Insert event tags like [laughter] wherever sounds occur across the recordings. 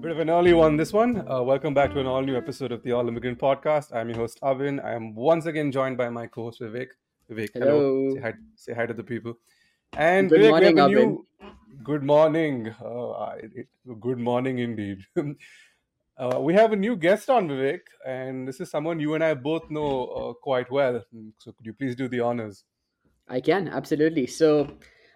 Bit of an early one, this one. Uh, welcome back to an all new episode of the All Immigrant Podcast. I'm your host, Abhin. I am once again joined by my co host, Vivek. Vivek, hello. Hello. Say, hi, say hi to the people. And Good Vivek, we morning, have a Abhin. new. Good morning. Uh, I- it, good morning indeed. [laughs] uh, we have a new guest on, Vivek, and this is someone you and I both know uh, quite well. So could you please do the honors? I can, absolutely. So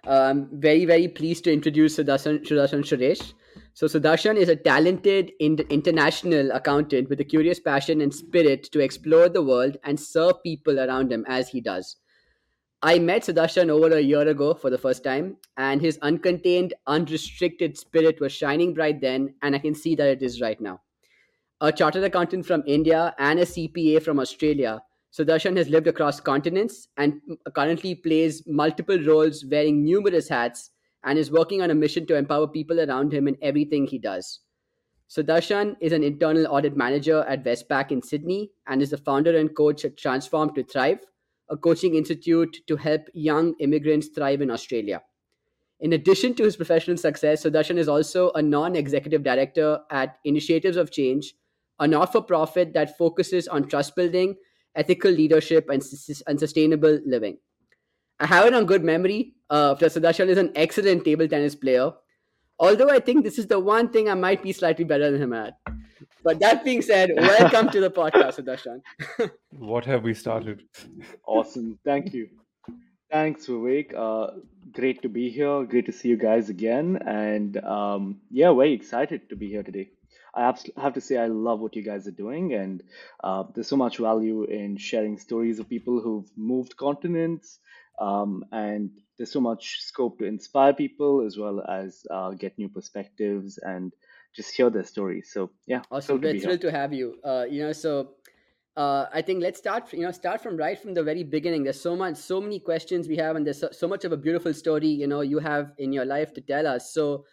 uh, I'm very, very pleased to introduce Sudarshan, Sudarshan Suresh. So Sudarshan is a talented in- international accountant with a curious passion and spirit to explore the world and serve people around him as he does. I met Sudarshan over a year ago for the first time, and his uncontained, unrestricted spirit was shining bright then, and I can see that it is right now. A chartered accountant from India and a CPA from Australia, Sudarshan has lived across continents and currently plays multiple roles wearing numerous hats and is working on a mission to empower people around him in everything he does. Sudarshan is an internal audit manager at Westpac in Sydney and is the founder and coach at Transform to Thrive, a coaching institute to help young immigrants thrive in Australia. In addition to his professional success, Sudarshan is also a non executive director at Initiatives of Change, a not for profit that focuses on trust building, ethical leadership, and, and sustainable living. I have it on good memory uh, that Sudarshan is an excellent table tennis player, although I think this is the one thing I might be slightly better than him at. But that being said, [laughs] welcome to the podcast, Sudarshan. [laughs] What have we started? Awesome. Thank you. Thanks, Vivek. Uh, great to be here. Great to see you guys again. And um, yeah, very excited to be here today. I have to say, I love what you guys are doing. And uh, there's so much value in sharing stories of people who've moved continents. Um, and there's so much scope to inspire people as well as uh, get new perspectives and just hear their stories. So yeah, Awesome. thrilled to We're thrilled to have you. Uh, you know, so uh, I think let's start. You know, start from right from the very beginning. There's so much, so many questions we have, and there's so, so much of a beautiful story. You know, you have in your life to tell us. So,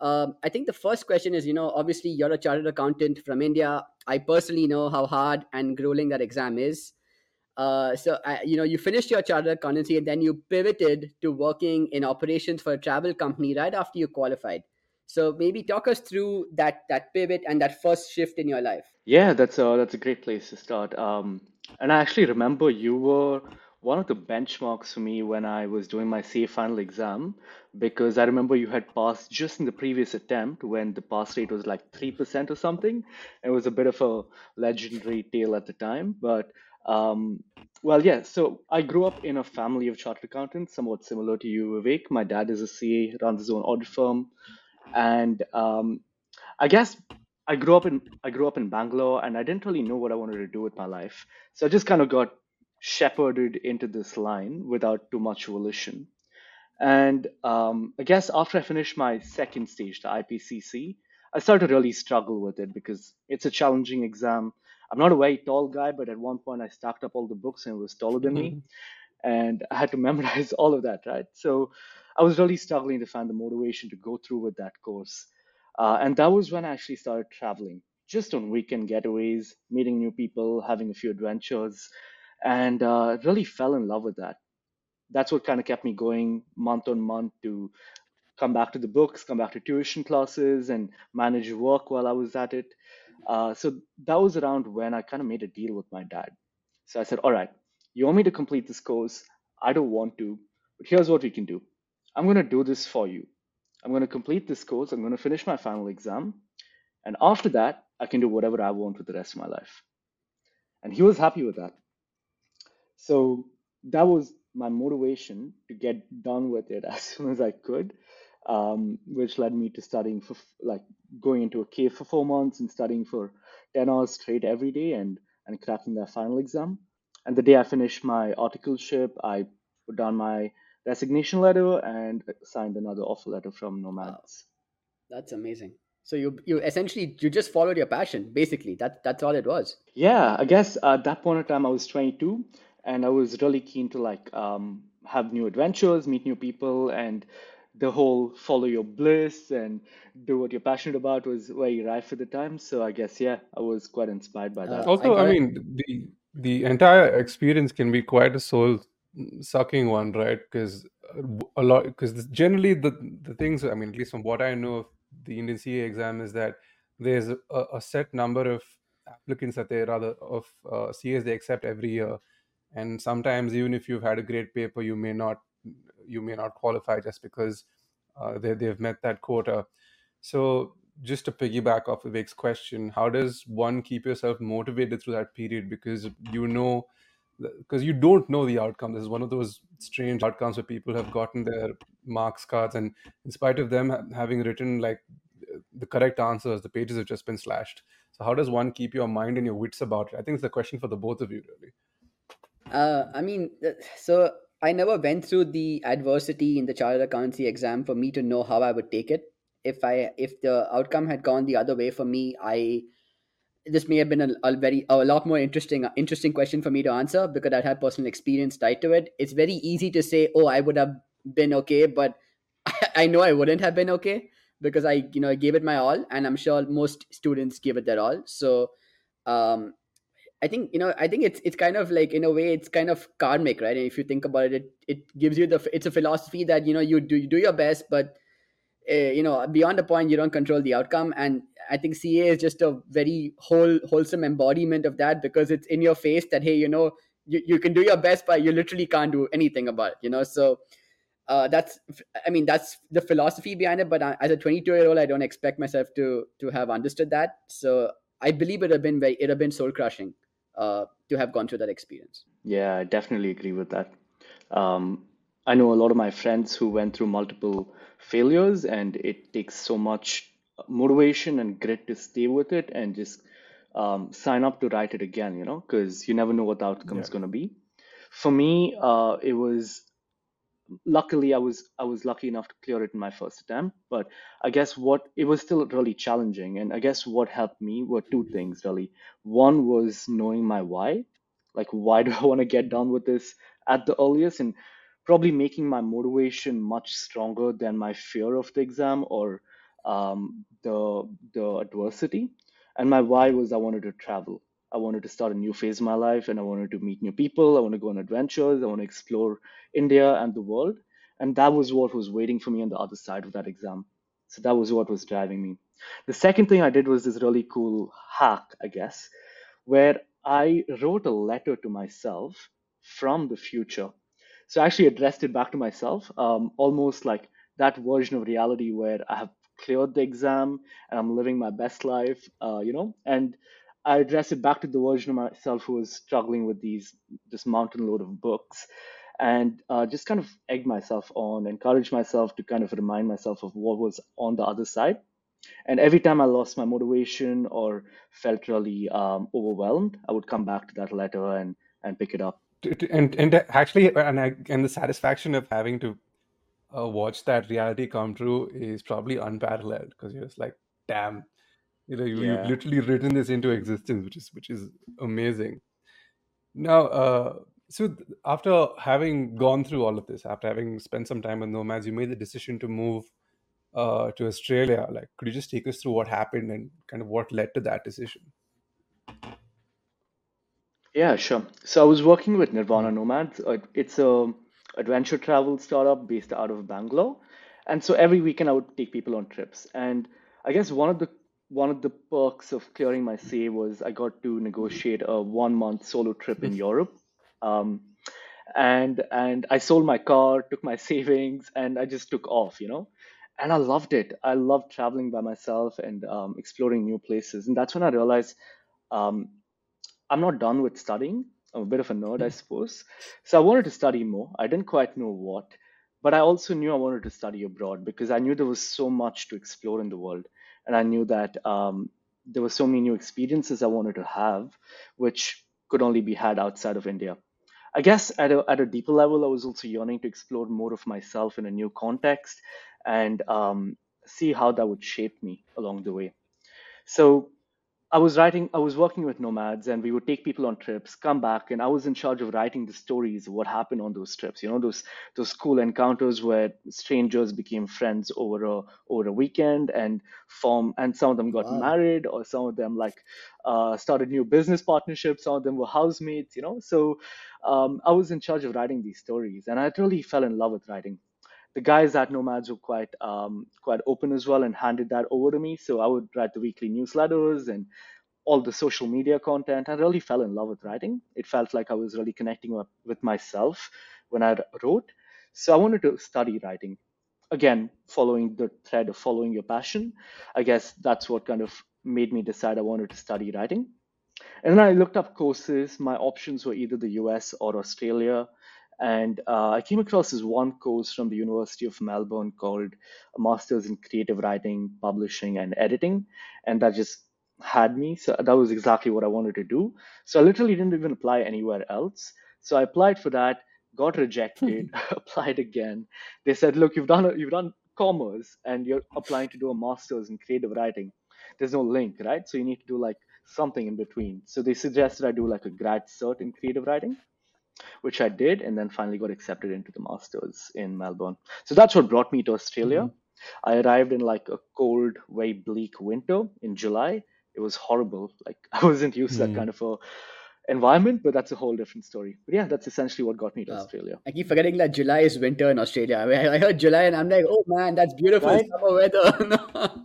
um, I think the first question is, you know, obviously you're a chartered accountant from India. I personally know how hard and grueling that exam is. Uh, so, I, you know, you finished your chartered accountancy and then you pivoted to working in operations for a travel company right after you qualified. So, maybe talk us through that that pivot and that first shift in your life. Yeah, that's a that's a great place to start. Um, and I actually remember you were one of the benchmarks for me when I was doing my CA final exam because I remember you had passed just in the previous attempt when the pass rate was like 3% or something. It was a bit of a legendary tale at the time, but um, well, yeah. So I grew up in a family of chartered accountants, somewhat similar to you, Vivek. My dad is a CA, runs his own audit firm, and um, I guess I grew up in I grew up in Bangalore and I didn't really know what I wanted to do with my life. So I just kind of got shepherded into this line without too much volition. And um, I guess after I finished my second stage, the IPCC, I started to really struggle with it because it's a challenging exam. I'm not a very tall guy, but at one point I stacked up all the books and it was taller than me and I had to [laughs] memorize all of that, right? So I was really struggling to find the motivation to go through with that course. Uh, and that was when I actually started traveling, just on weekend getaways, meeting new people, having a few adventures, and uh, really fell in love with that. That's what kind of kept me going month on month to come back to the books, come back to tuition classes, and manage work while I was at it. Uh, so that was around when I kind of made a deal with my dad. So I said, All right, you want me to complete this course? I don't want to, but here's what we can do. I'm going to do this for you. I'm going to complete this course. I'm going to finish my final exam. And after that, I can do whatever I want with the rest of my life. And he was happy with that. So that was my motivation to get done with it [laughs] as soon as I could, um, which led me to studying for like going into a cave for four months and studying for 10 hours straight every day and, and cracking that final exam. And the day I finished my articleship, I put down my resignation letter and signed another offer letter from Wow, Nomads. that's amazing. So you you essentially you just followed your passion, basically. That that's all it was. Yeah, I guess at that point in time I was 22 and I was really keen to like um, have new adventures, meet new people, and the whole follow your bliss and do what you're passionate about was very rife at the time. So I guess yeah, I was quite inspired by that. Uh, Also, I got it. mean, the the entire experience can be quite a soul sucking one, right? Because a lot, because generally the the things, I mean, at least from what I know of the Indian CA exam, is that there's a, a set number of applicants that they rather of uh, CAs they accept every year, and sometimes even if you've had a great paper, you may not you may not qualify just because uh, they they've met that quota. So just to piggyback off Vivek's question, how does one keep yourself motivated through that period? Because you know, because you don't know the outcome. This is one of those strange outcomes where people have gotten their marks cards, and in spite of them having written like the correct answers, the pages have just been slashed. So how does one keep your mind and your wits about it? I think it's a question for the both of you, really. Uh, I mean, so I never went through the adversity in the chartered accountancy exam for me to know how I would take it. If I if the outcome had gone the other way for me, I this may have been a, a very a lot more interesting interesting question for me to answer because I had personal experience tied to it. It's very easy to say, "Oh, I would have been okay," but I, [laughs] I know I wouldn't have been okay because I you know I gave it my all, and I'm sure most students give it their all. So um, I think you know I think it's it's kind of like in a way it's kind of karmic, right? And if you think about it, it, it gives you the it's a philosophy that you know you do you do your best, but uh, you know beyond the point you don't control the outcome. And I think CA is just a very whole wholesome embodiment of that because it's in your face that hey you know you, you can do your best, but you literally can't do anything about it. You know so. Uh, that's i mean that's the philosophy behind it but I, as a 22 year old i don't expect myself to to have understood that so i believe it have been very it have been soul crushing uh, to have gone through that experience. Yeah, I definitely agree with that. Um, I know a lot of my friends who went through multiple failures, and it takes so much motivation and grit to stay with it and just um, sign up to write it again, you know, because you never know what the outcome Yeah. is going to be. For me, uh, it was luckily i was i was lucky enough to clear it in my first attempt but i guess what it was still really challenging and i guess what helped me were two things really. One was knowing my why like why [laughs] do i want to get done with this at the earliest and probably making my motivation much stronger than my fear of the exam or um, the the adversity. And my why was i wanted to travel I wanted to start a new phase of my life and I wanted to meet new people. I want to go on adventures. I want to explore India and the world. And that was what was waiting for me on the other side of that exam. So that was what was driving me. The second thing I did was this really cool hack, I guess, where I wrote a letter to myself from the future. So I actually addressed it back to myself, um, almost like that version of reality where I have cleared the exam and I'm living my best life, uh, you know, and I address it back to the version of myself who was struggling with these this mountain load of books, and uh, just kind of egg myself on, encourage myself to kind of remind myself of what was on the other side. And every time I lost my motivation or felt really um, overwhelmed, I would come back to that letter and and pick it up. And and actually, and I, and the satisfaction of having to uh, watch that reality come true is probably unparalleled because you're just like, damn, you know, you, you've literally written this into existence, which is which is amazing. Now, uh, so after having gone through all of this, after having spent some time with Nomads, you made the decision to move uh, to Australia. Like, could you just take us through what happened and kind of what led to that decision? Yeah, sure. So I was working with Nirvana. Nomads. Uh, It's a adventure travel startup based out of Bangalore. And so every weekend I would take people on trips. And I guess one of the one of the perks of clearing my CA was I got to negotiate a one month solo trip in [laughs] Europe. Um, and and I sold my car, took my [laughs] savings, and I just took off, you know. And I loved it. I loved traveling by myself and um, exploring new places. And that's when I realized um, I'm not done with studying. I'm a bit of a nerd, I suppose. So I wanted to study more. I didn't quite know what, but I also knew I wanted to study abroad because I knew there was so much to explore in the world. And I knew that um, there were so many new experiences I wanted to have, which could only be had outside of India. I guess at a, at a deeper level, I was also yearning to explore more of myself in a new context and um, see how that would shape me along the way. So I was writing, I was working with nomads, and we would take people on trips, come back, and I was in charge of writing the stories of what happened on those trips. You know, those those cool encounters where strangers became friends over a over a weekend, and form, and some of them got Wow. married, or some of them like uh, started new business partnerships. Some of them were housemates. You know, so um, I was in charge of writing these stories, and I really fell in love with writing. The guys at Nomads were quite um, quite open as well and handed that over to me. So I would write the weekly newsletters and all the social media content. I really fell in love with writing. It felt like I was really connecting with myself when I wrote. So I wanted to study writing. Again, following the thread of following your passion. I guess that's what kind of made me decide I wanted to study writing. And then I looked up courses. My options were either the US or Australia. And uh, I came across this one course from the University of Melbourne called a Master's in Creative Writing, Publishing, and Editing. And that just had me. So that was exactly what I wanted to do. So I literally didn't even apply anywhere else. So I applied for that, got rejected, [laughs] [laughs] applied again. They said, look, you've done you've done commerce and you're applying to do a master's in creative writing. There's no link, right? So you need to do like something in between. So they suggested I do like a grad cert in creative writing, which I did, and then finally got accepted into the masters in Melbourne. So that's what brought me to Australia. Mm-hmm. I arrived in like a cold, very bleak winter in July. It was horrible. Like [laughs] I wasn't used mm-hmm. to that mm. kind of a environment, but that's a whole different story. But yeah, that's essentially what got me to wow. Australia. I keep forgetting that July is winter in Australia. I, mean, [laughs] I heard July and I'm like, oh man, that's beautiful right? summer weather. [laughs]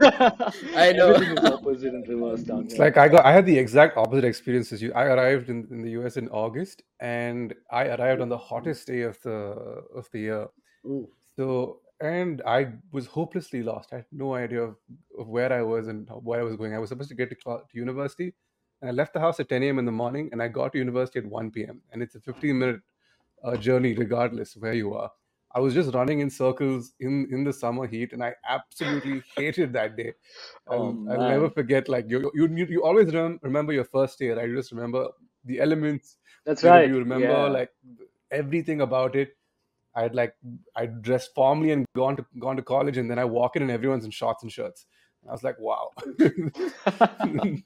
I know. Everything is opposite and reverse down It's like I got I had the exact opposite experience as you. I arrived in, in the US in August and I arrived on the hottest day of the of the year. Ooh. So and I was hopelessly lost. I had no idea of, of where I was and where I was going. I was supposed to get to, to university and I left the house at 10 a.m. in the morning and I got to university at 1 p.m. And it's a 15 minute uh, journey regardless where you are. I was just running in circles in in the summer heat, and I absolutely hated that day. [laughs] Oh, um, I'll, I'll never forget. Like you, you, you always rem- remember your first day. Right? You just remember the elements. That's you right. Know, you remember yeah. like everything about it. I'd like I'd dressed formally and gone to gone to college, and then I walk in and everyone's in shorts and shirts. I was like, wow. [laughs] [laughs] oh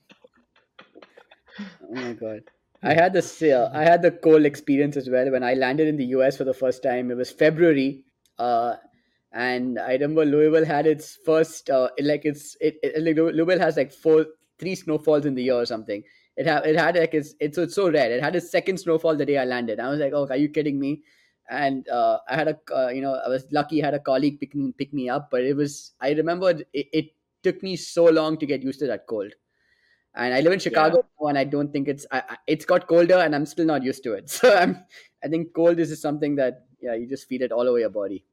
my god. I had this. Uh, I had the cold experience as well when I landed in the US for the first time. It was February, uh, and I remember Louisville had its first. Uh, like it's it, it, like Louisville has like four, three snowfalls in the year or something. It had it had like it's it's, it's so rare. It had its second snowfall the day I landed. I was like, oh, are you kidding me? And uh, I had a uh, you know I was lucky. I had a colleague pick me pick me up, but it was I remembered it, it took me so long to get used to that cold and I live in Chicago yeah. and I don't think it's I, it's got colder, and I'm still not used to it. [laughs] So I'm I think cold is just something that yeah you just feel it all over your body.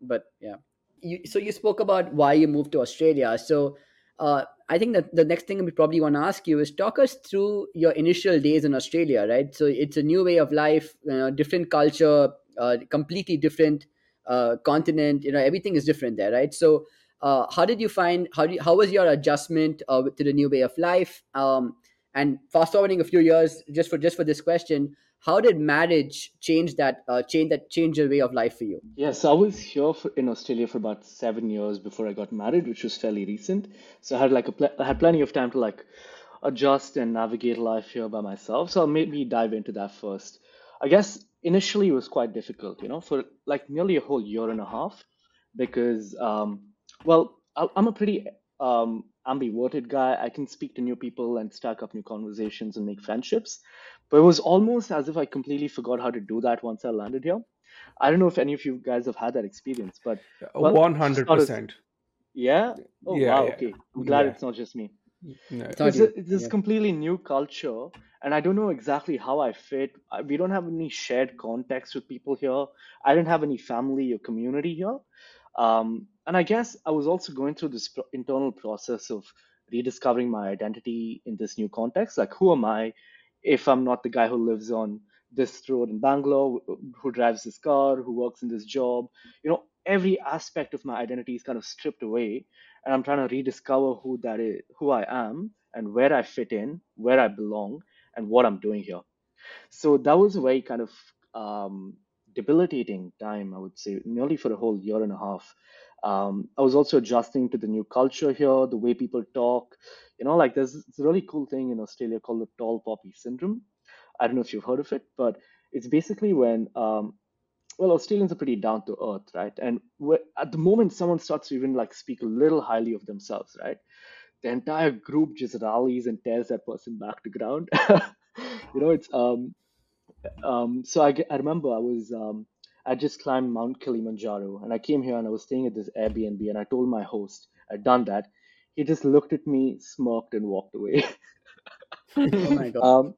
But yeah, you, so you spoke about why you moved to Australia. So uh, I think that the next thing we probably want to ask you is talk us through your initial days in Australia, right? So it's a new way of life, you know, different culture, uh, completely different uh, continent. You know, everything is different there, right? So uh, how did you find how you, how was your adjustment uh, to the new way of life? Um, and fast forwarding a few years just for just for this question how did marriage change that uh, change that change your way of life for you? Yes i was here for, in australia for about seven years before i got married which was fairly recent. So i had like a pl- i had plenty of time to like adjust and navigate life here by myself. So maybe dive into that first. I guess initially it was quite difficult you know for like nearly a whole year and a half because um, well, I'm a pretty um, ambiverted guy. I can speak to new people and start up new conversations and make friendships. But it was almost as if I completely forgot how to do that once I landed here. I don't know if any of you guys have had that experience, but one hundred percent. Yeah. Oh yeah, wow. Yeah. Okay. I'm glad yeah. it's not just me. No. It's, it's, a, it's this yeah. completely new culture, and I don't know exactly how I fit. We don't have any shared context with people here. I don't have any family or community here. Um, and I guess I was also going through this pro- internal process of rediscovering my identity in this new context. Like, who am I if I'm not the guy who lives on this road in Bangalore, who drives this car, who works in this job? You know, every aspect of my identity is kind of stripped away, and I'm trying to rediscover who that is, who I am, and where I fit in, where I belong, and what I'm doing here. So that was a very kind of um, debilitating time, I would say, nearly for a whole year and a half. Um, I was also adjusting to the new culture here, the way people talk. You know, like there's a really cool thing in Australia called the tall poppy syndrome. I don't know if you've heard of it, but it's basically when, um, well, Australians are pretty down to earth, right? And at the moment someone starts to even like speak a little highly of themselves, right? The entire group just rallies and tears that person back to ground. [laughs] you know, it's um, um, so I, I remember I was um, I just climbed Mount Kilimanjaro and I came here and I was staying at this Airbnb and I told my host I'd done that. He just looked at me, smirked, and walked away. [laughs] Oh my god. um,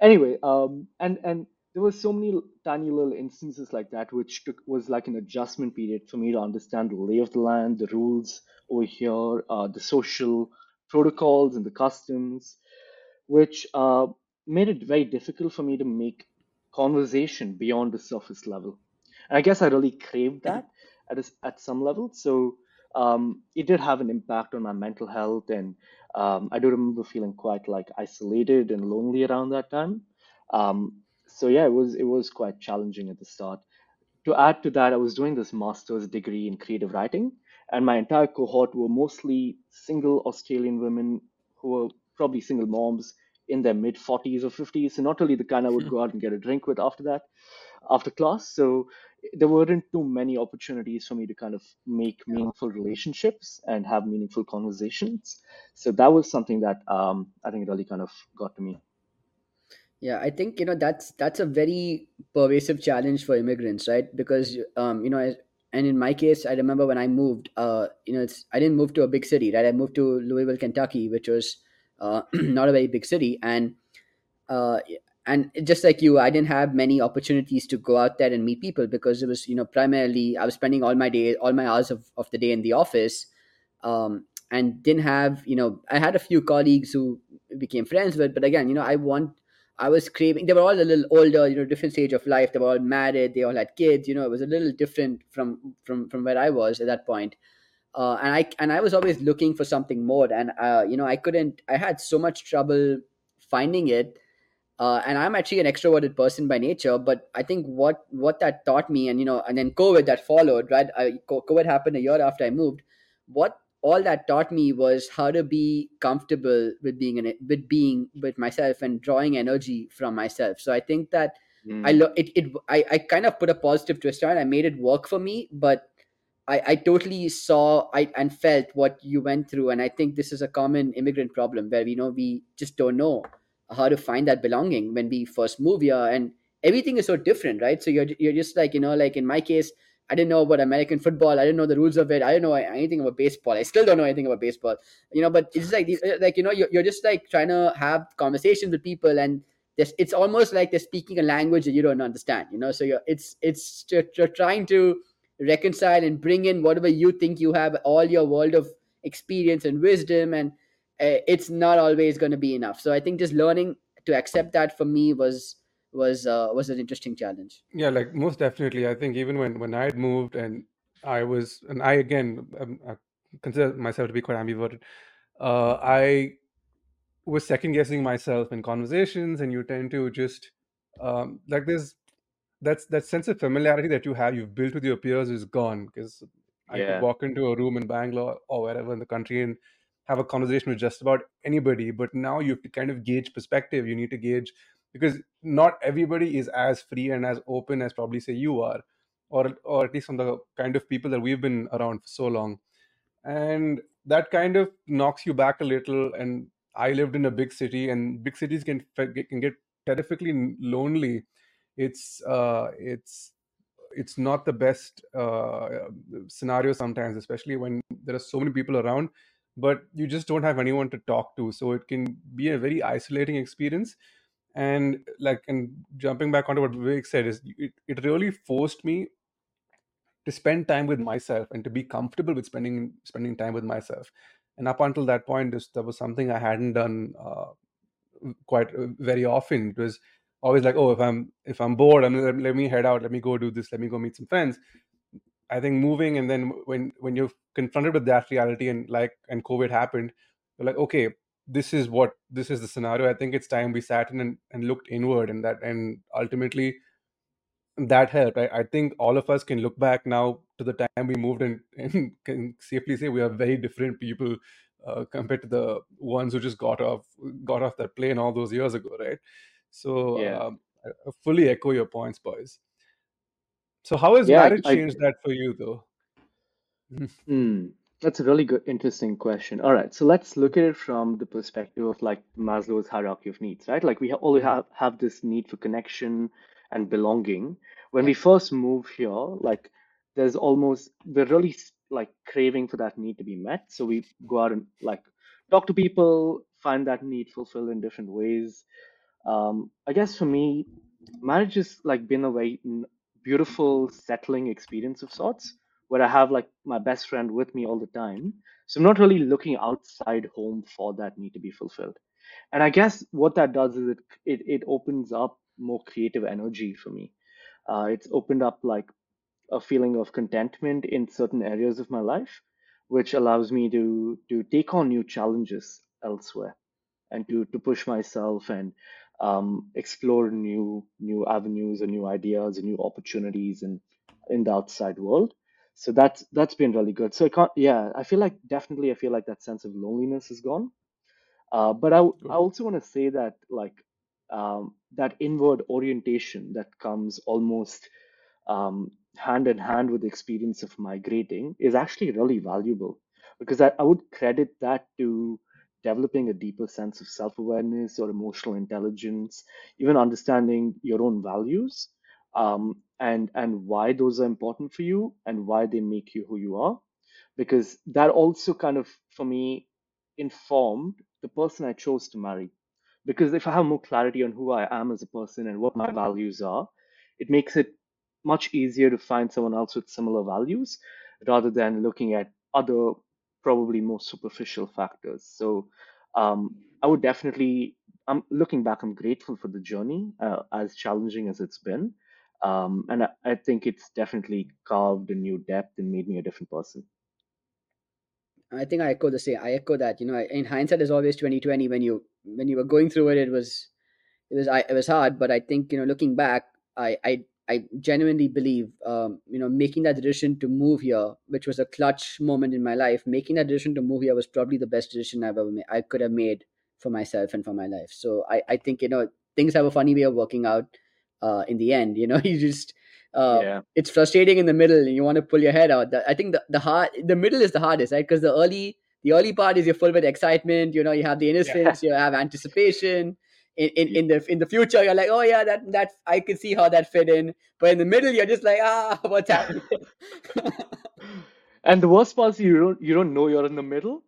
anyway, um, and and there were so many tiny little instances like that, which took was like an adjustment period for me to understand the lay of the land, the rules over here, uh, the social protocols and the customs, which uh, made it very difficult for me to make conversation beyond the surface level. And I guess I really craved that at a at some level. So um, it did have an impact on my mental health, and um, I do remember feeling quite like isolated and lonely around that time. Um, so yeah, it was it was quite challenging at the start. To add to that, I was doing this master's degree in creative writing, and my entire cohort were mostly single Australian women who were probably single moms in their mid 40s or 50s. So not only the kind I would go out and get a drink with after that, after class. So there weren't too many opportunities for me to kind of make meaningful relationships and have meaningful conversations. So that was something that um, I think really kind of got to me. Yeah, I think you know that's that's a very pervasive challenge for immigrants, right? Because um, you know, as- and in my case, I remember when I moved, uh, you know, it's I didn't move to a big city, right? I moved to Louisville, Kentucky, which was uh, [clears throat] not a very big city, and uh, and just like you, I didn't have many opportunities to go out there and meet people because it was, you know, primarily I was spending all my day, all my hours of, of the day in the office, um, and didn't have, you know, I had a few colleagues who became friends with, but again, you know, I want, I was craving. They were all a little older, you know, different stage of life. They were all married. They all had kids. You know, it was a little different from from from where I was at that point. Uh, and I and I was always looking for something more, and uh, you know, I couldn't. I had so much trouble finding it. Uh, and i'm actually an extroverted person by nature but i think what what that taught me and you know and then covid that followed right? I, covid happened a year after i moved. What all that taught me was how to be comfortable with being in it with being with myself and drawing energy from myself. So i think that i Mm, lo- it, it I, I kind of put a positive twist on it. I made it work for me but I, I totally saw I, and felt what you went through and i think this is a common immigrant problem where you know we just don't know how to find that belonging when we first move here and everything is so different right? So you're, you're just like you know like in my case i didn't know about american football i didn't know the rules of it i didn't know anything about baseball i still don't know anything about baseball you know but it's like uh, like you know you're, you're just like trying to have conversations with people and this it's almost like they're speaking a language that you don't understand you know? So you're it's it's you're, you're trying to reconcile and bring in whatever you think you have all your world of experience and wisdom and uh, it's not always going to be enough so i think just learning to accept that for me was was uh, was an interesting challenge Yeah, like most definitely. I think even when when I had moved and I was, and I again um, I consider myself to be quite ambivalent. Uh, I was second guessing myself in conversations, and you tend to just um, like there's that's that sense of familiarity that you have you've built with your peers is gone because I could yeah, walk into a room in Bangalore or wherever in the country and have a conversation with just about anybody. But now you have to kind of gauge perspective. You need to gauge because not everybody is as free and as open as probably say you are, or or at least from the kind of people that we've been around for so long and that kind of knocks you back a little and i lived in a big city and big cities can can get terrifically lonely it's uh it's it's not the best uh, scenario sometimes especially when there are so many people around but you just don't have anyone to talk to so it can be a very isolating experience. And like and jumping back onto what Vivek said is it, it really forced me to spend time with myself and to be comfortable with spending spending time with myself. And up until that point this that was something i hadn't done uh, quite uh, very often. It was always like oh if i'm if i'm bored i'm let, let me head out let me go do this let me go meet some friends i think moving and then when when you're confronted with that reality and like and covid happened you're like okay this is what this is the scenario i think it's time we sat in and, and looked inward and that and ultimately that helped. I, I think all of us can look back now to the time we moved and, [laughs] and can safely say we are very different people uh, compared to the ones who just got off got off that plane all those years ago, right? So yeah, um, I I fully echo your points, boys. So how has yeah. Marriage I changed that for you, though? Hmm, that's a really good, interesting question. All right, so let's look at it from the perspective of like Maslow's hierarchy of needs, right? Like we always Mhm. have have this need for connection and belonging, when we first move here, like there's almost we're really like craving for that need to be met. So we go out and like talk to people, find that need fulfilled in different ways. Um, I guess for me, marriage has like been a very beautiful, settling experience of sorts, where I have like my best friend with me all the time. So I'm not really looking outside home for that need to be fulfilled. And I guess what that does is it it, it opens up more creative energy for me. Uh, it's opened up like a feeling of contentment in certain areas of my life, which allows me to to take on new challenges elsewhere and to to push myself and um, explore new new avenues and new ideas and new opportunities in in the outside world. So that's that's been really good. So I can't, yeah, I feel like definitely I feel like that sense of loneliness is gone. Uh, but I I also want to say that like um, that inward orientation that comes almost um, hand in hand with the experience of migrating is actually really valuable because I, I would credit that to developing a deeper sense of self-awareness or emotional intelligence, even understanding your own values um, and and why those are important for you and why they make you who you are. Because that also kind of for me informed the person I chose to marry. Because if I have more clarity on who I am as a person and what my values are, it makes it much easier to find someone else with similar values rather than looking at other, probably more superficial factors. So um, I would definitely, I'm looking back, I'm grateful for the journey, uh, as challenging as it's been. Um, and I, I think it's definitely carved a new depth and made me a different person. I think I echo the same. I echo that. You know, in hindsight, is always twenty twenty. When you when you were going through it, it was it was I, it was hard. But I think you know, looking back, I I I genuinely believe, um, you know, making that decision to move here, which was a clutch moment in my life, making that decision to move here was probably the best decision I've ever made. I could have made for myself and for my life. So I I think you know things have a funny way of working out. Uh, in the end, [laughs] you know, you just uh, Yeah. it's frustrating in the middle and you want to pull your head out. I think the, the hard the middle is the hardest, right? Because the early the early part is you're full with excitement, you know, you have the [laughs] Yeah. innocence, you have anticipation. In, in, in the in the future, you're like, oh yeah, that that I can see how that fit in. But in the middle, you're just like, ah, [laughs] what's happening? And the worst part is you don't you don't know you're in the middle,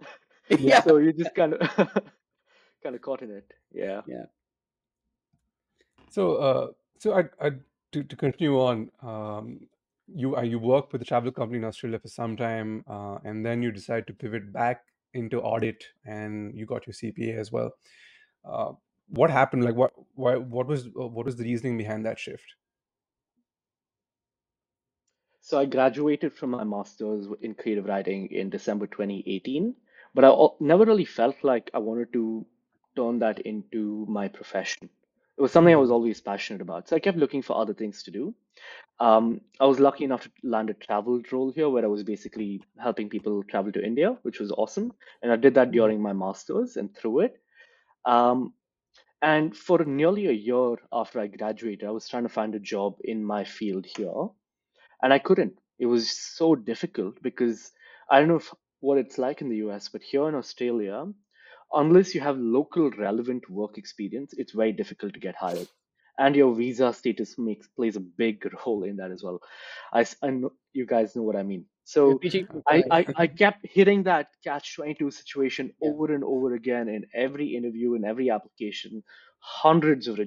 Yeah. [laughs] yeah, so you just kind of [laughs] kind of caught in it. Yeah. yeah. So, uh, so I, I to, to continue on, um, you uh, you worked with a travel company in Australia for some time, uh, and then you decide to pivot back into audit, and you got your CPA as well. Uh, what happened? Like, what why what was uh, what was the reasoning behind that shift? So I graduated from my master's in creative writing in December 2018, but I never really felt like I wanted to turn that into my profession. It was something I was Mm, always passionate about. So I kept looking for other things to do. Um, I was lucky enough to land a travel role here where I was basically helping people travel to India, which was awesome. And I did that mm, during my master's and through it. Um, and for nearly a year after I graduated, I was trying to find a job in my field here and I couldn't. It was so difficult because I don't know if, what it's like in the US, but here in Australia, unless you have local relevant work experience, it's very difficult to get hired. And your visa status makes plays a big role in that as well. I, I know you guys know what I mean. So the I. I, I kept hitting that catch 22 situation Yeah. over and over again in every interview, in every application, hundreds of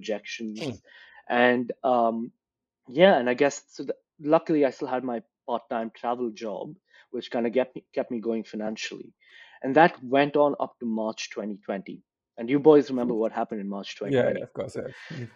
mm, rejections. And um, yeah, and I guess so. th luckily, I still had my part-time travel job, which kind of kept me kept me going financially, and that went on up to March 2020. And you boys remember what happened in March yeah, yeah, 2020? of course, yeah. Mm,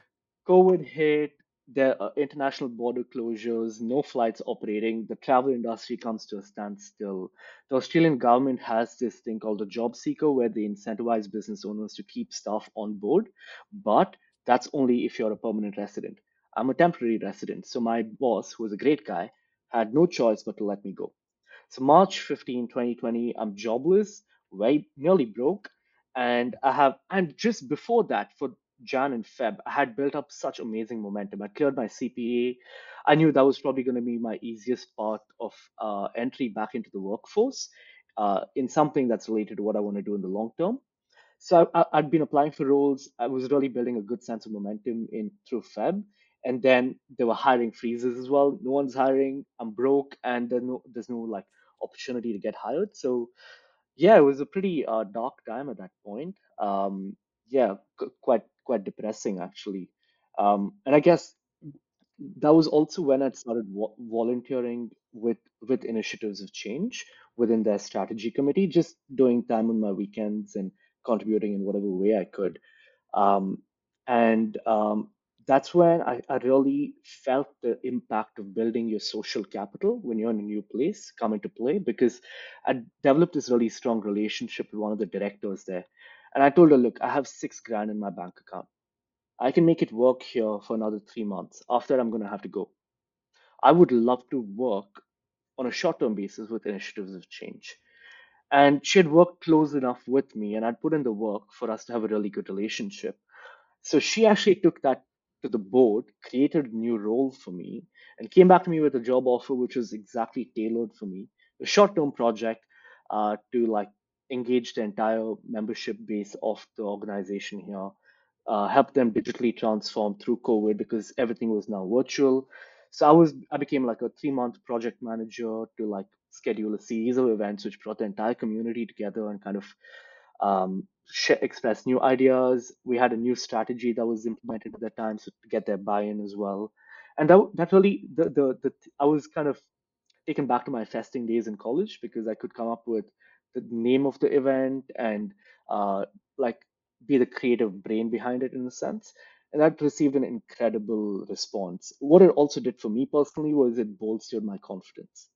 COVID hit, there are international border closures, no flights operating, the travel industry comes to a standstill. The Australian government has this thing called the job seeker where they incentivize business owners to keep staff on board, but that's only if you're a permanent resident. I'm a temporary resident, so my boss, who was a great guy, had no choice but to let me go. So March 15, 2020, I'm jobless, very nearly broke, and I have and just before that, for Jan and Feb, I had built up such amazing momentum. I cleared my CPA. I knew that was probably going to be my easiest part of uh, entry back into the workforce uh, in something that's related to what I want to do in the long term. So I, I'd been applying for roles. I was really building a good sense of momentum in through Feb, and then there were hiring freezes as well. No one's hiring. I'm broke, and there's no there's no like opportunity to get hired. So yeah, it was a pretty uh, dark time at that point. Um, yeah, qu- quite quite depressing actually. Um, and I guess that was also when I'd started vo- volunteering with with initiatives of change within their strategy committee, just doing time on my weekends and contributing in whatever way I could. Um, and um, that's when I, I really felt the impact of building your social capital when you're in a new place come into play because I developed this really strong relationship with one of the directors there. And I told her, look, I have six grand in my bank account. I can make it work here for another three months. After I'm going to have to go. I would love to work on a short term basis with initiatives of change. And she had worked close enough with me, and I'd put in the work for us to have a really good relationship. So she actually took that to the board, created a new role for me, and came back to me with a job offer which was exactly tailored for me. A short term project uh, to like engage the entire membership base of the organization here uh, help them digitally transform through COVID because everything was now virtual. So I was I became like a three month project manager to like schedule a series of events which brought the entire community together and kind of um, express new ideas. We had a new strategy that was implemented at that time so to get their buy-in as well. And that that really the the, the I was kind of taken back to my festing days in college because I could come up with the name of the event and uh, like be the creative brain behind it in a sense. And that received an incredible response. What it also did for me personally was it bolstered my confidence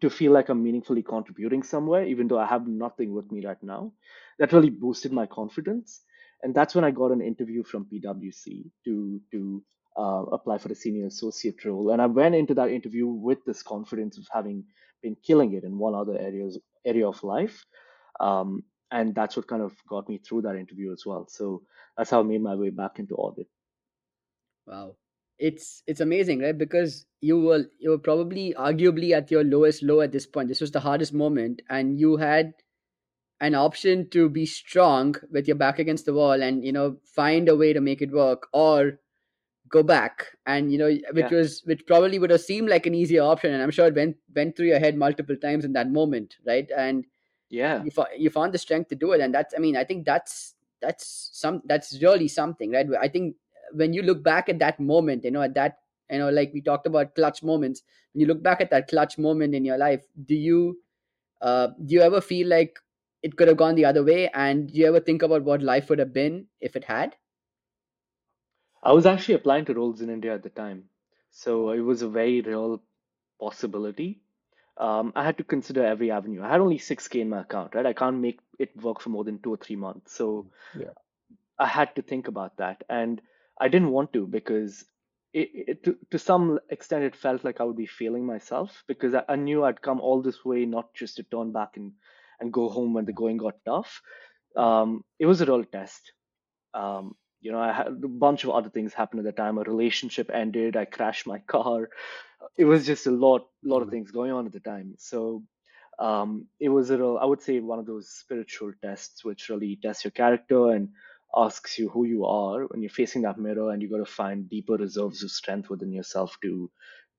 to feel like I'm meaningfully contributing somewhere, even though I have nothing with me right now. That really boosted my confidence. And that's when I got an interview from PwC to to uh, apply for the senior associate role. And I went into that interview with this confidence of having been killing it in one other areas area of life. Um, and that's what kind of got me through that interview as well. So that's how I made my way back into audit. Wow. It's it's amazing, right? Because you were you were probably arguably at your lowest low at this point. This was the hardest moment, and you had an option to be strong with your back against the wall and you know find a way to make it work or go back and you know which Yeah. was which probably would have seemed like an easier option and i'm sure it went went through your head multiple times in that moment right and Yeah. you, you found the strength to do it and that's i mean i think that's that's some that's really something right i think when you look back at that moment you know at that you know like we talked about clutch moments when you look back at that clutch moment in your life do you uh do you ever feel like it could have gone the other way and do you ever think about what life would have been if it had I was actually applying to roles in India at the time. So it was a very real possibility. Um, I had to consider every avenue. I had only 6K in my account, right? I can't make it work for more than two or three months. So Yeah. I had to think about that. And I didn't want to because it, it to, to some extent it felt like I would be failing myself because I, I knew I'd come all this way not just to turn back and, and go home when the going got tough. Um, it was a real test. Um, you know, I had a bunch of other things happened at the time. A relationship ended. I crashed my car. It was just a lot, lot of Mm. things going on at the time. So um, it was a real, I would say, one of those spiritual tests which really tests your character and asks you who you are when you're facing that mirror, and you got to find deeper reserves of strength within yourself to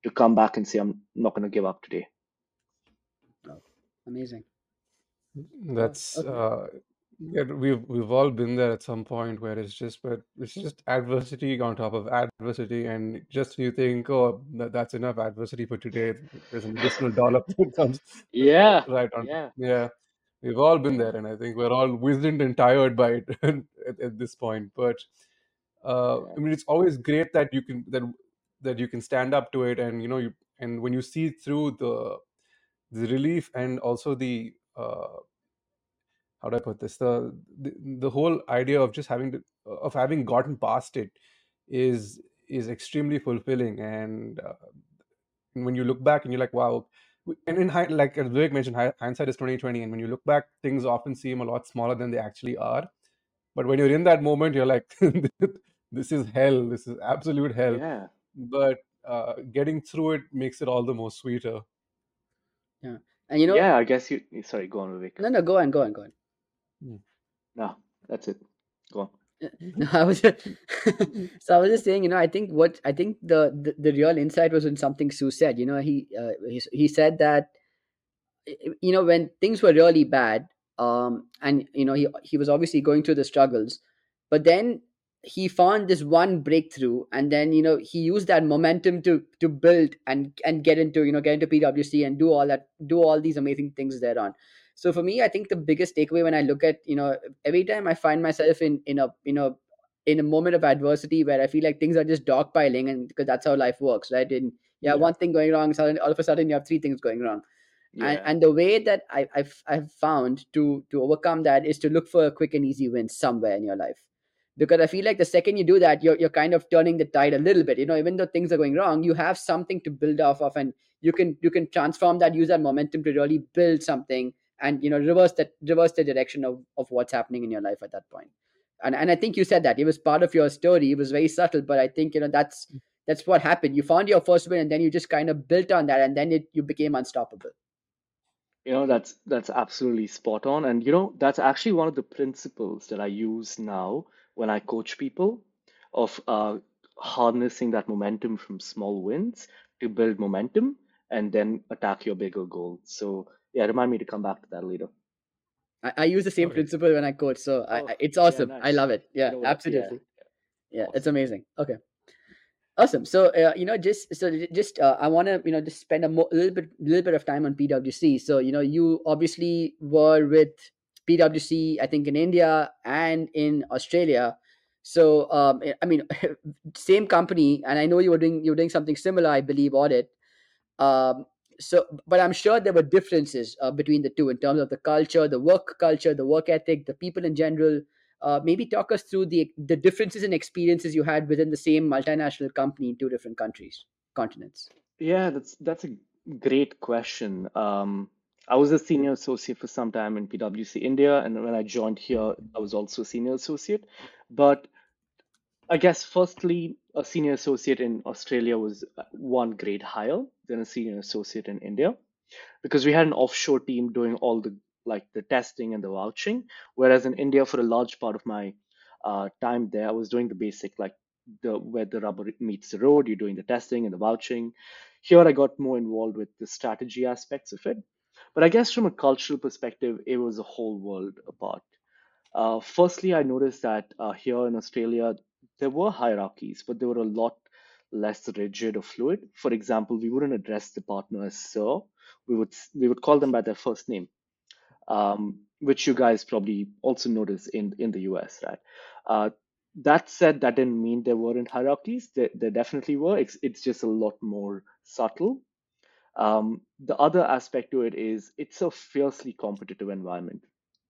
to come back and say, I'm not going to give up today. amazing That's okay uh, yeah, we've we've all been there at some point where it's just but it's just adversity on top of adversity, and just you think, oh, that, that's enough adversity for today. There's an additional dollar [laughs] that comes Yeah, [laughs] right on. yeah, Yeah, we've all been there, and I think we're all wizened and tired by it [laughs] at, at this point. But uh. I mean, it's always great that you can that that you can stand up to it, and you know, you and when you see through the the relief and also the uh, how do I put this? The, the the whole idea of just having to, of having gotten past it is is extremely fulfilling. And uh, when you look back and you're like, wow. And in hind- like as Vivek mentioned, hindsight is twenty twenty. And when you look back, things often seem a lot smaller than they actually are. But when you're in that moment, you're like, [laughs] this is hell. This is absolute hell. Yeah. But uh, getting through it makes it all the more sweeter. yeah and you know Yeah, I guess you, sorry, go on, Vivek. no no go on go on go on Mm. No, that's it. Go on. [laughs] no, I was [laughs] so I was just saying, you know, I think what I think the, the the real insight was in something Sue said. You know, he uh, he, he said that you know when things were really bad, um, and you know he he was obviously going through the struggles, but then he found this one breakthrough, and then you know he used that momentum to to build and and get into you know get into PwC and do all that do all these amazing things thereon so for me i think the biggest takeaway when i look at you know every time i find myself in in a you know in a moment of adversity where i feel like things are just dogpiling and because that's how life works right? And yeah, Yeah. one thing going wrong suddenly all of a sudden you have three things going wrong. And, and the way that I, I've, I've found to to overcome that is to look for a quick and easy win somewhere in your life. Because i feel like the second you do that you're, you're kind of turning the tide a little bit you know? Even though things are going wrong you have something to build off of and you can you can transform that use that momentum to really build something and you know reverse that reverse the direction of, of what's happening in your life at that point. And and i think you said that. It was part of your story. It was very subtle but i think you know that's that's what happened. You found your first win and then you just kind of built on that and then it you became unstoppable. You know, that's that's absolutely spot on. And you know, that's actually one of the principles that I use now when I coach people of uh, harnessing that momentum from small wins to build momentum and then attack your bigger goal. So yeah, remind me to come back to that later. I, I use the same Okay. principle when I coach, so I, Oh, I, it's yeah, awesome. I love it. You Yeah, know what? Yeah, absolutely. Yeah, it's amazing. Okay, awesome. So uh, you know, just so just uh, I want to you know just spend a mo- little bit little bit of time on PwC. So you know, you obviously were with PwC, I think in India and in Australia. So um, I- I mean, [laughs] same company, and I know you were doing you were doing something similar, I believe, audit. Um, so, but I'm sure there were differences uh, between the two in terms of the culture, the work culture, the work ethic, the people in general. Uh, maybe talk us through the the differences and experiences you had within the same multinational company in two different countries, continents. Yeah, that's that's a great question. Um, I was a senior associate for some time in PwC India, and when I joined here, I was also a senior associate. But I guess firstly, a senior associate in Australia was uh, one grade higher than a senior associate in India because we had an offshore team doing all the like the testing and the vouching, whereas in India, for a large part of my uh, time there, I was doing the basic like the where the rubber meets the road, you're doing the testing and the vouching. Here, I got more involved with the strategy aspects of it. But I guess from a cultural perspective, it was a whole world apart. Uh, firstly, I noticed that uh, here in Australia, there were hierarchies, but they were a lot less rigid or fluid. For example, we wouldn't address the partner as sir. We would we would call them by their first name, um, which you guys probably also notice in in the US, right? Uh, that said, that didn't mean there weren't hierarchies. There, there definitely were. It's it's just a lot more subtle. Um, the other aspect to it is it's a fiercely competitive environment,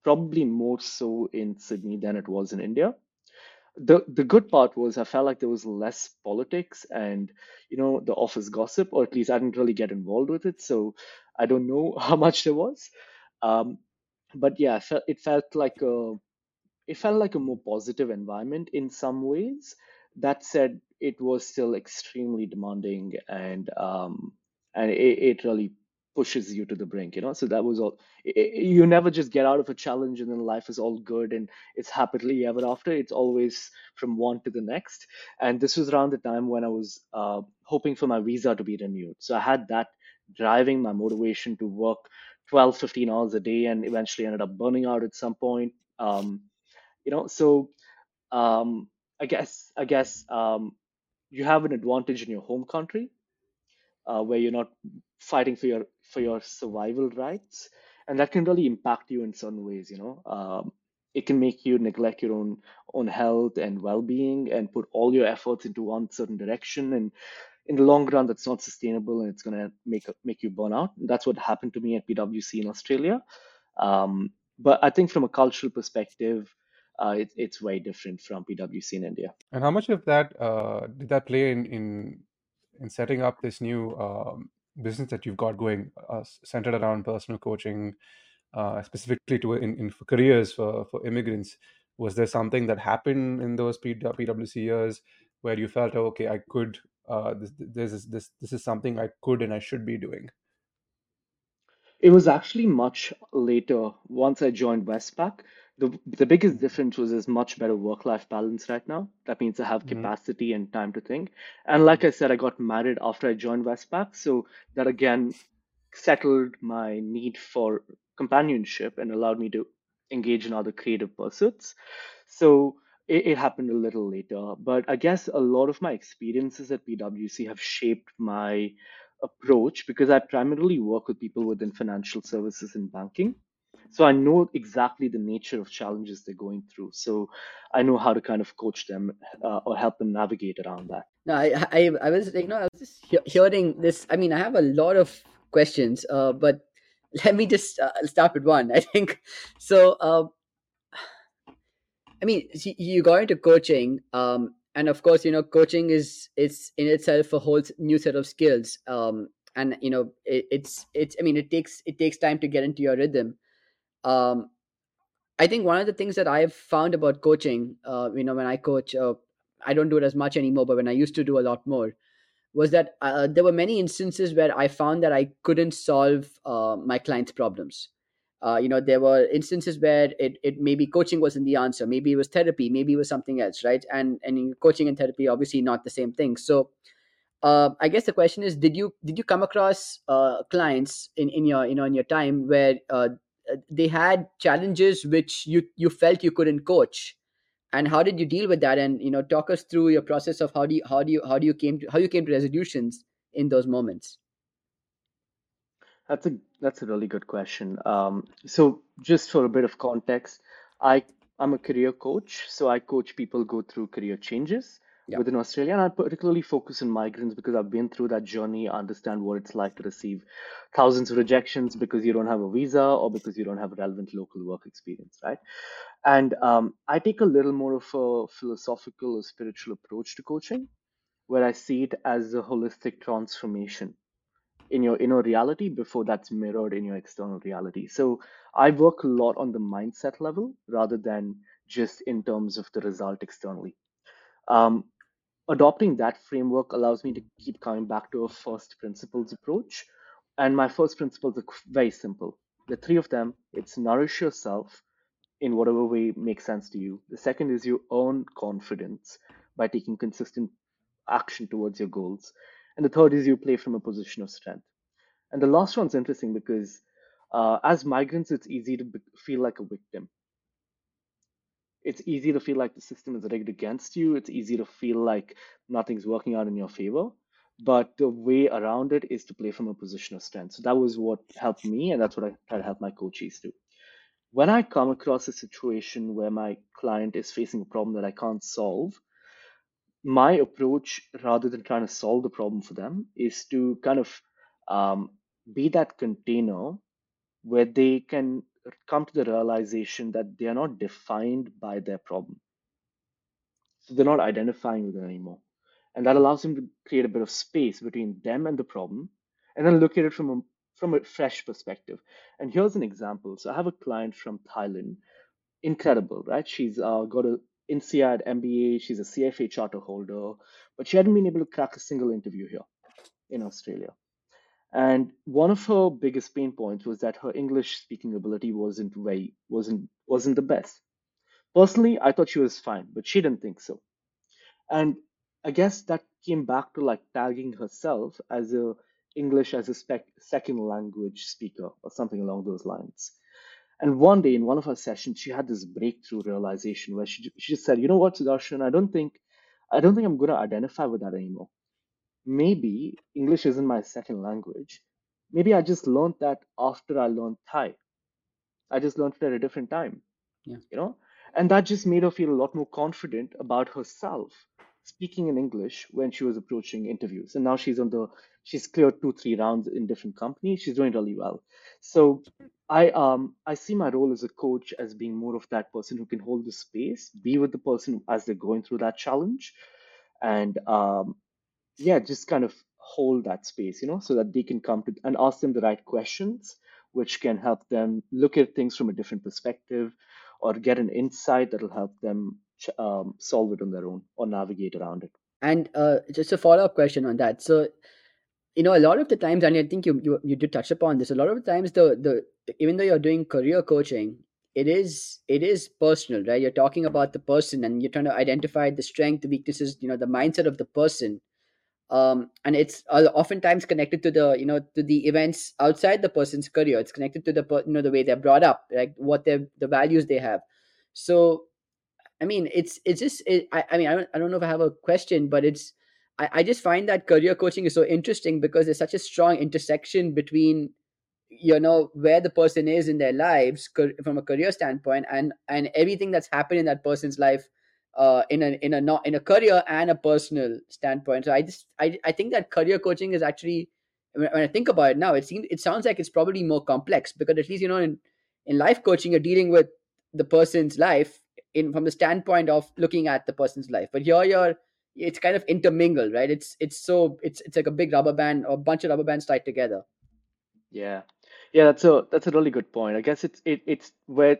probably more so in Sydney than it was in India. The the good part was I felt like there was less politics and you know the office gossip, or at least I didn't really get involved with it, so I don't know [laughs] how much there was. Um, but yeah, it felt, it felt like a it felt like a more positive environment in some ways. That said, it was still extremely demanding and um, and it, it really pushes you to the brink, you know. So that was all. you never just get out of a challenge and then life is all good and it's happily ever after. It's always from one to the next. And this was around the time when I was uh, hoping for my visa to be renewed. So I had that driving my motivation to work 12, 15 hours a day and eventually ended up burning out at some point. Um, you know so um i guess i guess um you have an advantage in your home country uh, where you're not fighting for your for your survival rights and that can really impact you in certain ways you know? Um it can make you neglect your own own health and well-being and put all your efforts into one certain direction and in the long run that's not sustainable and it's going to make make you burn out. That's what happened to me at pwc in australia. Um, but I think from a cultural perspective, uh, it, it's very different from PwC in India. And how much of that uh, did that play in in in setting up this new um, business that you've got going, uh, centered around personal coaching, uh, specifically to in, in for careers for for immigrants? Was there something that happened in those P- PwC years where you felt, oh, okay, I could, uh, this, this is this this is something I could and I should be doing? It was actually much later once I joined Westpac. The the biggest difference was there's much better work life balance right now. That means I have Mhm. capacity and time to think. And like I said, I got married after I joined Westpac, so that again settled my need for companionship and allowed me to engage in other creative pursuits. So it, it happened a little later, but I guess a lot of my experiences at PwC have shaped my approach because I primarily work with people within financial services and banking. So I know exactly the nature of challenges they're going through. So I know how to kind of coach them uh, or help them navigate around that. No, I, I, I was you know, I was just he- hearing this. I mean, I have a lot of questions, uh, but [laughs] let me just uh, start with one. [laughs] I think so. Uh, I mean, you got into coaching, um, and of course, you know, coaching is it's in itself a whole new set of skills. Um, and you know, it, it's it's. I mean, it takes it takes time to get into your rhythm. Um, I think one of the things that I've found about coaching, uh, you know, when I coach, uh, I don't do it as much anymore, but when I used to do a lot more, was that uh, there were many instances where I found that I couldn't solve uh, my clients' problems. Uh, you know, there were instances where it, it maybe coaching wasn't the answer, maybe it was therapy, maybe it was something else, right? And and coaching and therapy, obviously not the same thing. So uh, I guess the question is, did you did you come across uh, clients in, in your you know in your time where uh, they had challenges which you you felt you couldn't coach, and how did you deal with that? And you know, talk us through your process of how do you how do you how do you came to how you came to resolutions in those moments. That's a that's a really good question. Um, so just for a bit of context, I I'm a career coach, so I coach people go through career changes Yeah. within Australia, and I particularly focus on migrants because I've been through that journey. I understand what it's like to receive thousands of rejections because you don't have a visa or because you don't have relevant local work experience, right? And um, I take a little more of a philosophical or spiritual approach to coaching, where I see it as a holistic transformation in your inner reality before that's mirrored in your external reality. So I work a lot on the mindset level rather than just in terms of the result externally. Um, adopting that framework allows me to keep coming back to a first principles approach. And my first principles are very simple. The three of them it's nourish yourself in whatever way makes sense to you. The second is you earn confidence by taking consistent action towards your goals. And the third is you play from a position of strength. And the last one's interesting because uh, as migrants, it's easy to feel like a victim. It's easy to feel like the system is rigged against you. It's easy to feel like nothing's working out in your favor. But the way around it is to play from a position of strength. So that was what helped me, and that's what I try to help my coaches do. When I come across a situation where my client is facing a problem that I can't solve, my approach, rather than trying to solve the problem for them, is to kind of um, be that container where they can come to the realization that they are not defined by their problem. So they're not identifying with it anymore. And that allows them to create a bit of space between them and the problem and then look at it from a, from a fresh perspective. And here's an example. So I have a client from Thailand, incredible, right? She's uh, got a INSEAD MBA, she's a CFA charter holder, but she hadn't been able to crack a single interview here in Australia. And one of her biggest pain points was that her English speaking ability wasn't very wasn't wasn't the best. Personally, I thought she was fine, but she didn't think so. And I guess that came back to like tagging herself as a English as a spec- second language speaker or something along those lines. And one day in one of her sessions, she had this breakthrough realization where she, she just said, "You know what, Sudarshan? I don't think I don't think I'm going to identify with that anymore. Maybe English isn't my second language. Maybe I just learned that after I learned Thai. I just learned it at a different time, Yeah. you know? And that just made her feel a lot more confident about herself speaking in English when she was approaching interviews. And now she's on the she's cleared two, three rounds in different companies. She's doing really well. So I um I see my role as a coach as being more of that person who can hold the space, be with the person as they're going through that challenge, and um yeah, just kind of hold that space, you know, so that they can come to and ask them the right questions, which can help them look at things from a different perspective or get an insight that will help them um, solve it on their own or navigate around it. And uh, just a follow up question on that. So, you know, a lot of the times, and I think you, you you did touch upon this. A lot of the times, the the even though you're doing career coaching, it is it is personal right you're talking about the person and you're trying to identify the strength the weaknesses you know the mindset of the person um, and it's oftentimes connected to the you know to the events outside the person's career. It's connected to the you know the way they're brought up like what their the values they have. So i mean it's it's just it, I, I mean I don't, I don't know if i have a question but it's I, I just find that career coaching is so interesting because there's such a strong intersection between you know where the person is in their lives from a career standpoint and and everything that's happened in that person's life uh in a in a not in a career and a personal standpoint. So i just i, I think that career coaching is actually when i think about it now it seems it sounds like it's probably more complex because at least you know in in life coaching you're dealing with the person's life in from the standpoint of looking at the person's life. But here you're it's kind of intermingled right? It's it's so it's it's like a big rubber band or a bunch of rubber bands tied together. Yeah. Yeah, that's a that's a really good point. I guess it's it, it's where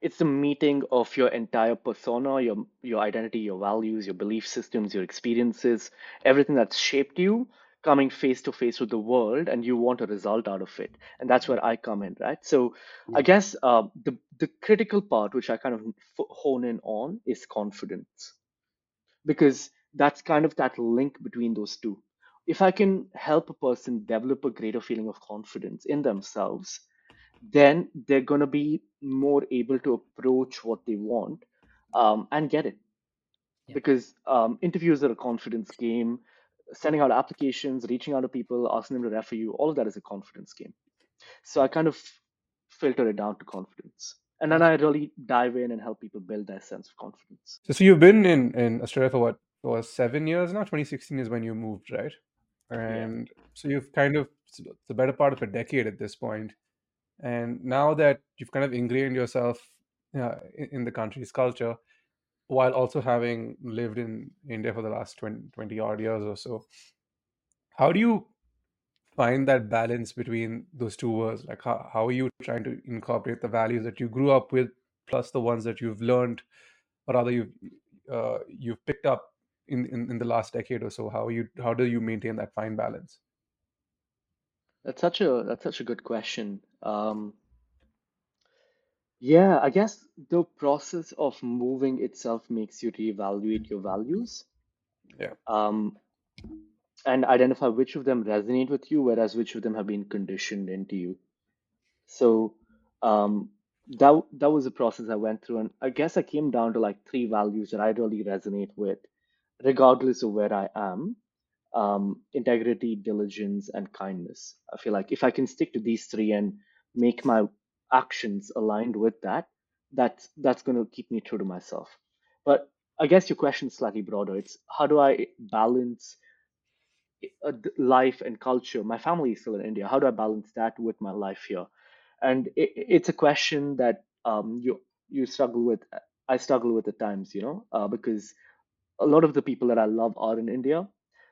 it's the meeting of your entire persona, your your identity, your values, your belief systems, your experiences, everything that's shaped you, coming face to face with the world, and you want a result out of it. And that's where I come in, right? So, I guess uh, the the critical part, which I kind of hone in on, is confidence, because that's kind of that link between those two if I can help a person develop a greater feeling of confidence in themselves, then they're going to be more able to approach what they want um, and get it. Yeah. Because um, interviews are a confidence game. Sending out applications, reaching out to people, asking them to refer you, all of that is a confidence game. So I kind of filter it down to confidence. And then I really dive in and help people build their sense of confidence. So, so you've been in, in Australia for what, for seven years now? 2016 is when you moved, right? and yeah. so you've kind of it's the better part of a decade at this point and now that you've kind of ingrained yourself uh, in the country's culture while also having lived in india for the last 20, 20 odd years or so how do you find that balance between those two worlds like how, how are you trying to incorporate the values that you grew up with plus the ones that you've learned or rather you've uh, you've picked up in, in, in the last decade or so? How you how do you maintain that fine balance? That's such a that's such a good question. Um, yeah, I guess the process of moving itself makes you reevaluate your values. Yeah. Um, and identify which of them resonate with you, whereas which of them have been conditioned into you. So um, that that was the process I went through, and I guess I came down to like three values that I really resonate with regardless of where I am, um, integrity, diligence, and kindness. I feel like if I can stick to these three and make my actions aligned with that, that's that's going to keep me true to myself. But I guess your question is slightly broader. It's how do I balance uh, life and culture? My family is still in India. How do I balance that with my life here? And it, it's a question that um, you you struggle with. I struggle with at times, you know, uh, because a lot of the people that I love are in India.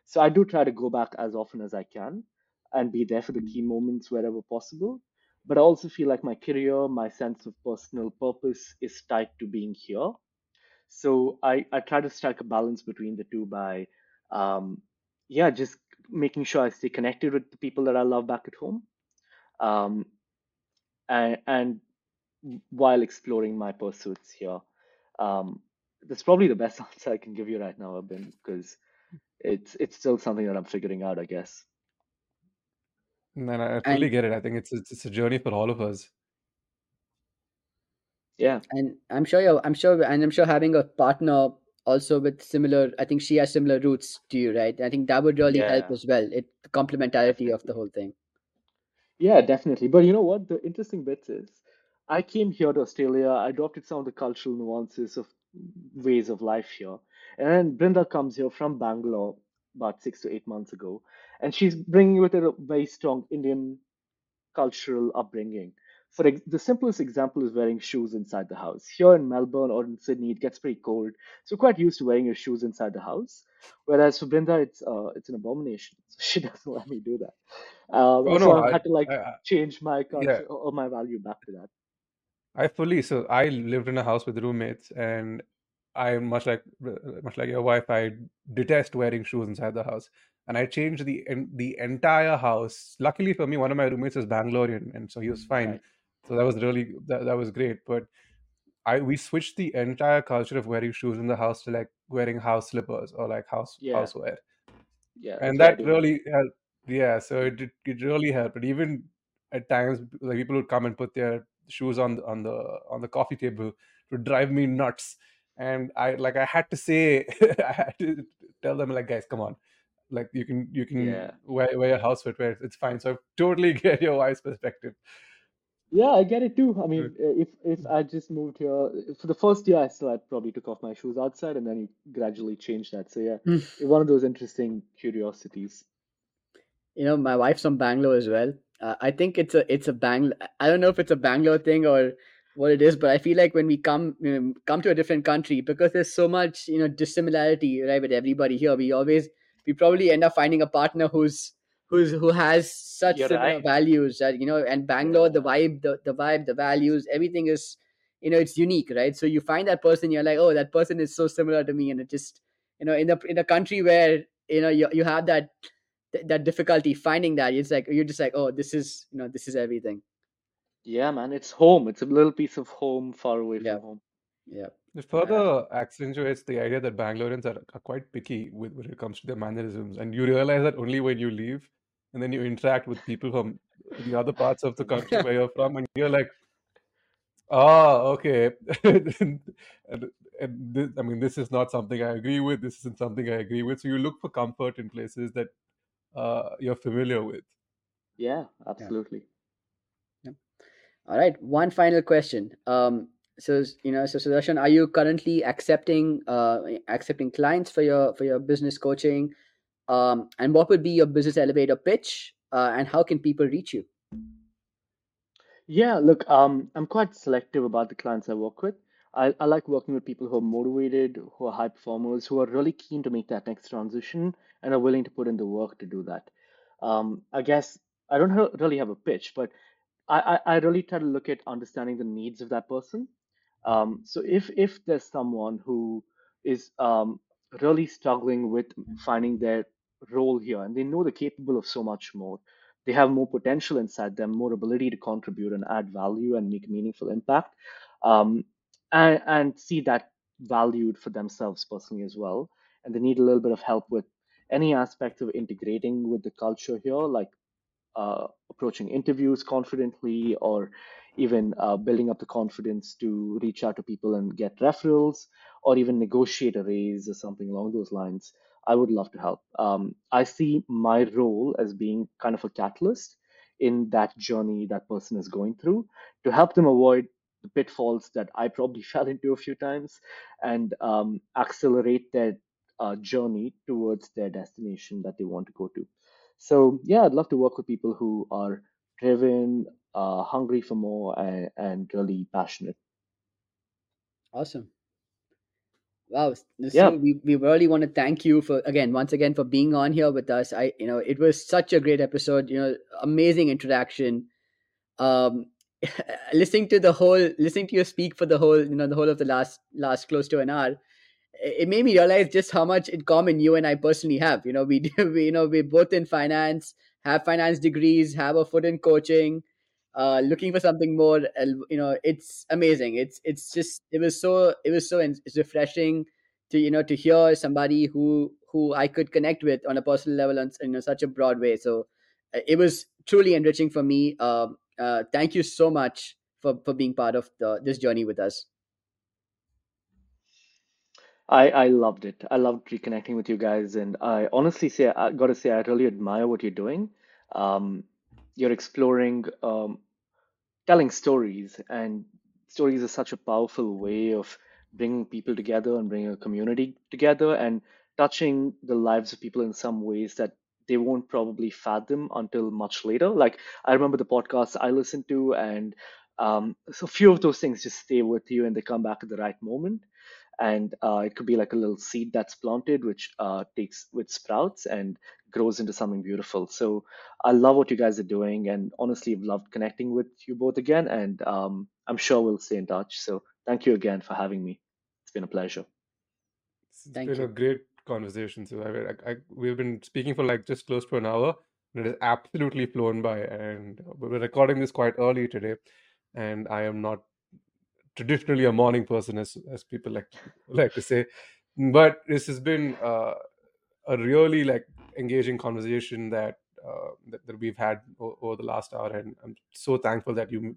So I do try to go back as often as I can and be there for the key moments wherever possible. But I also feel like my career, my sense of personal purpose is tied to being here. So I, I try to strike a balance between the two by, um, yeah, just making sure I stay connected with the people that I love back at home. Um, and, and while exploring my pursuits here. Um, that's probably the best [laughs] answer I can give you right now, Abhin, because it's it's still something that I'm figuring out, I guess. And I totally and, get it. I think it's, it's it's a journey for all of us. Yeah, and I'm sure you're, I'm sure, and I'm sure having a partner also with similar, I think she has similar roots to you, right? I think that would really yeah. help as well. It the complementarity of the whole thing. Yeah, definitely. But you know what? The interesting bit is, I came here to Australia. I adopted some of the cultural nuances of ways of life here. And then Brinda comes here from Bangalore about six to eight months ago, and she's bringing with her a very strong Indian cultural upbringing. For ex- the simplest example is wearing shoes inside the house. Here in Melbourne or in Sydney, it gets pretty cold, so we're quite used to wearing your shoes inside the house. Whereas for Brinda, it's uh, it's an abomination. [laughs] So she doesn't let me do that. Um, oh, so no, I had to like I, change my culture yeah. or my value back to that. I fully so I lived in a house with roommates, and I much like uh, much like your wife, I detest wearing shoes inside the house, and I changed the the entire house. Luckily for me, one of my roommates is Bangalorean, and so he was fine. Right. so that was really that, that was great. But I we switched the entire culture of wearing shoes in the house to like wearing house slippers or like house Yeah, housewear, yeah, and that really helped. Yeah, so it it, it really helped. But even at times, like people would come and put their shoes on on the on the coffee table to drive me nuts, and I like I had to say [laughs] I had to tell them like guys, come on, like you can you can Yeah. wear wear your house footwear, it's fine. So I totally [laughs] get your wife's perspective. Yeah, I get it too. I mean, uh, if if I just moved here for the first year, I still I probably took off my shoes outside, and then you gradually changed that. So yeah, Mm. one of those interesting curiosities. You know, my wife's from Bangalore as well. Uh, I think it's a it's a Bang. I don't know if it's a Bangalore thing or what it is, but I feel like when we come you know, come to a different country because there's so much you know dissimilarity right with everybody here, we always we probably end up finding a partner who's who's who has such You're similar right. values that you know and Bangalore the vibe the, the vibe the values everything is you know it's unique right? So you find that person you're like oh that person is so similar to me and it just you know in the in a country where you know you, you have that that difficulty finding that it's like you're just like oh this is you know this is everything Yeah, man, it's home. It's a little piece of home far away yeah from home. yeah It Yeah. further accentuates the idea that Bangaloreans are, are quite picky with when it comes to their mannerisms, and you realize that only when you leave, and then you interact with people from the other parts of the country where you're from, and you're like, ah, okay, [laughs] and, and this, I mean, this is not something I agree with. This isn't something I agree with. So you look for comfort in places that uh, you're familiar with. Yeah, yeah absolutely. yeah all right one final question um so you know so Sudarshan, are you currently accepting uh accepting clients for your for your business coaching um and what would be your business elevator pitch uh, and how can people reach you Yeah, look, um, I'm quite selective about the clients I work with. I, I like working with people who are motivated, who are high performers, who are really keen to make that next transition and are willing to put in the work to do that. Um, I guess I don't really have a pitch, but I, I, really try to look at understanding the needs of that person. Um, so if if there's someone who is um, really struggling with finding their role here, and they know they're capable of so much more, they have more potential inside them, more ability to contribute and add value and make meaningful impact, um, and and see that valued for themselves personally as well, and they need a little bit of help with any aspect of integrating with the culture here, like approaching interviews confidently or even uh, building up the confidence to reach out to people and get referrals or even negotiate a raise or something along those lines, I would love to help. Um, I see my role as being kind of a catalyst in that journey that person is going through to help them avoid the pitfalls that I probably [laughs] fell into a few times and um, accelerate their uh, journey towards their destination that they want to go to. So yeah, I'd love to work with people who are driven, uh, hungry for more, and, and really passionate. awesome Wow, s- Yeah, we, we really want to thank you for again, once again, for being on here with us. I, you know, it was such a great episode. You know, amazing interaction. Um, [laughs] listening to the whole, listening to you speak for the whole, you know, the whole of the last last close to an hour, it made me realize just how much in common you and I personally have. You know, we, [laughs] do- we you know, we're both in finance, have finance degrees, have a foot in coaching, uh, looking for something more. uh, You know, it's amazing. It's it's just it was so it was so refreshing to you know to hear somebody who who I could connect with on a personal level on in a, such a broad way. So uh, it was truly enriching for me. Um, uh, thank you so much for for being part of the, this journey with us. I I loved it. I loved reconnecting with you guys, and I honestly say I got to say I really admire what you're doing. Um, you're exploring um, telling stories, and stories are such a powerful way of bringing people together and bringing a community together and touching the lives of people in some ways that they won't probably fathom until much later. Like I remember the podcasts I listened to, and um, so few of those things just stay with you and they come back at the right moment. And uh, it could be like a little seed that's planted, which uh, takes which sprouts and grows into something beautiful. So I love what you guys are doing, and honestly, I've loved connecting with you both again. And um, I'm sure we'll stay in touch. So thank you again for having me. It's been a pleasure. It's it's Thank been a great conversation. So I, I, I, we've been speaking for like just close to an hour, and it has absolutely flown by. And we're recording this quite early today. and I am not traditionally a morning person, as as people like like to say. But this has been uh, a really like engaging conversation that uh, that, that we've had over the last hour, and I'm so thankful that you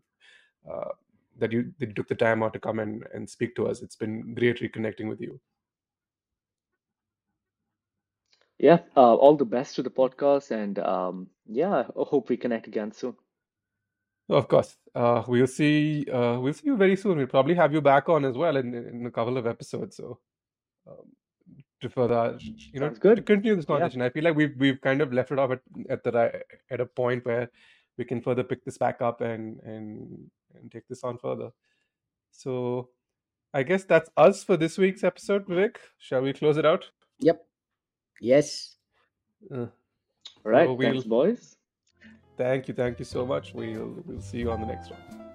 uh, that you that you took the time out to come and, and speak to us. It's been great reconnecting with you. Yeah, uh, all the best to the podcast, and um, yeah, I hope we connect again soon. Of course, uh, we'll see. Uh, we'll see you very soon. We'll probably have you back on as well in, in a couple of episodes. So, um, to further, you know, Sounds to continue this Yeah, conversation, I feel like we've we've kind of left it off at at the right at a point where we can further pick this back up and and and take this on further. So, I guess that's us for this week's episode, Vivek. Shall we close it out? Yep. Yes. Uh, all so right. we'll Thanks, boys. Thank you, thank you so much. We'll we'll see you on the next one.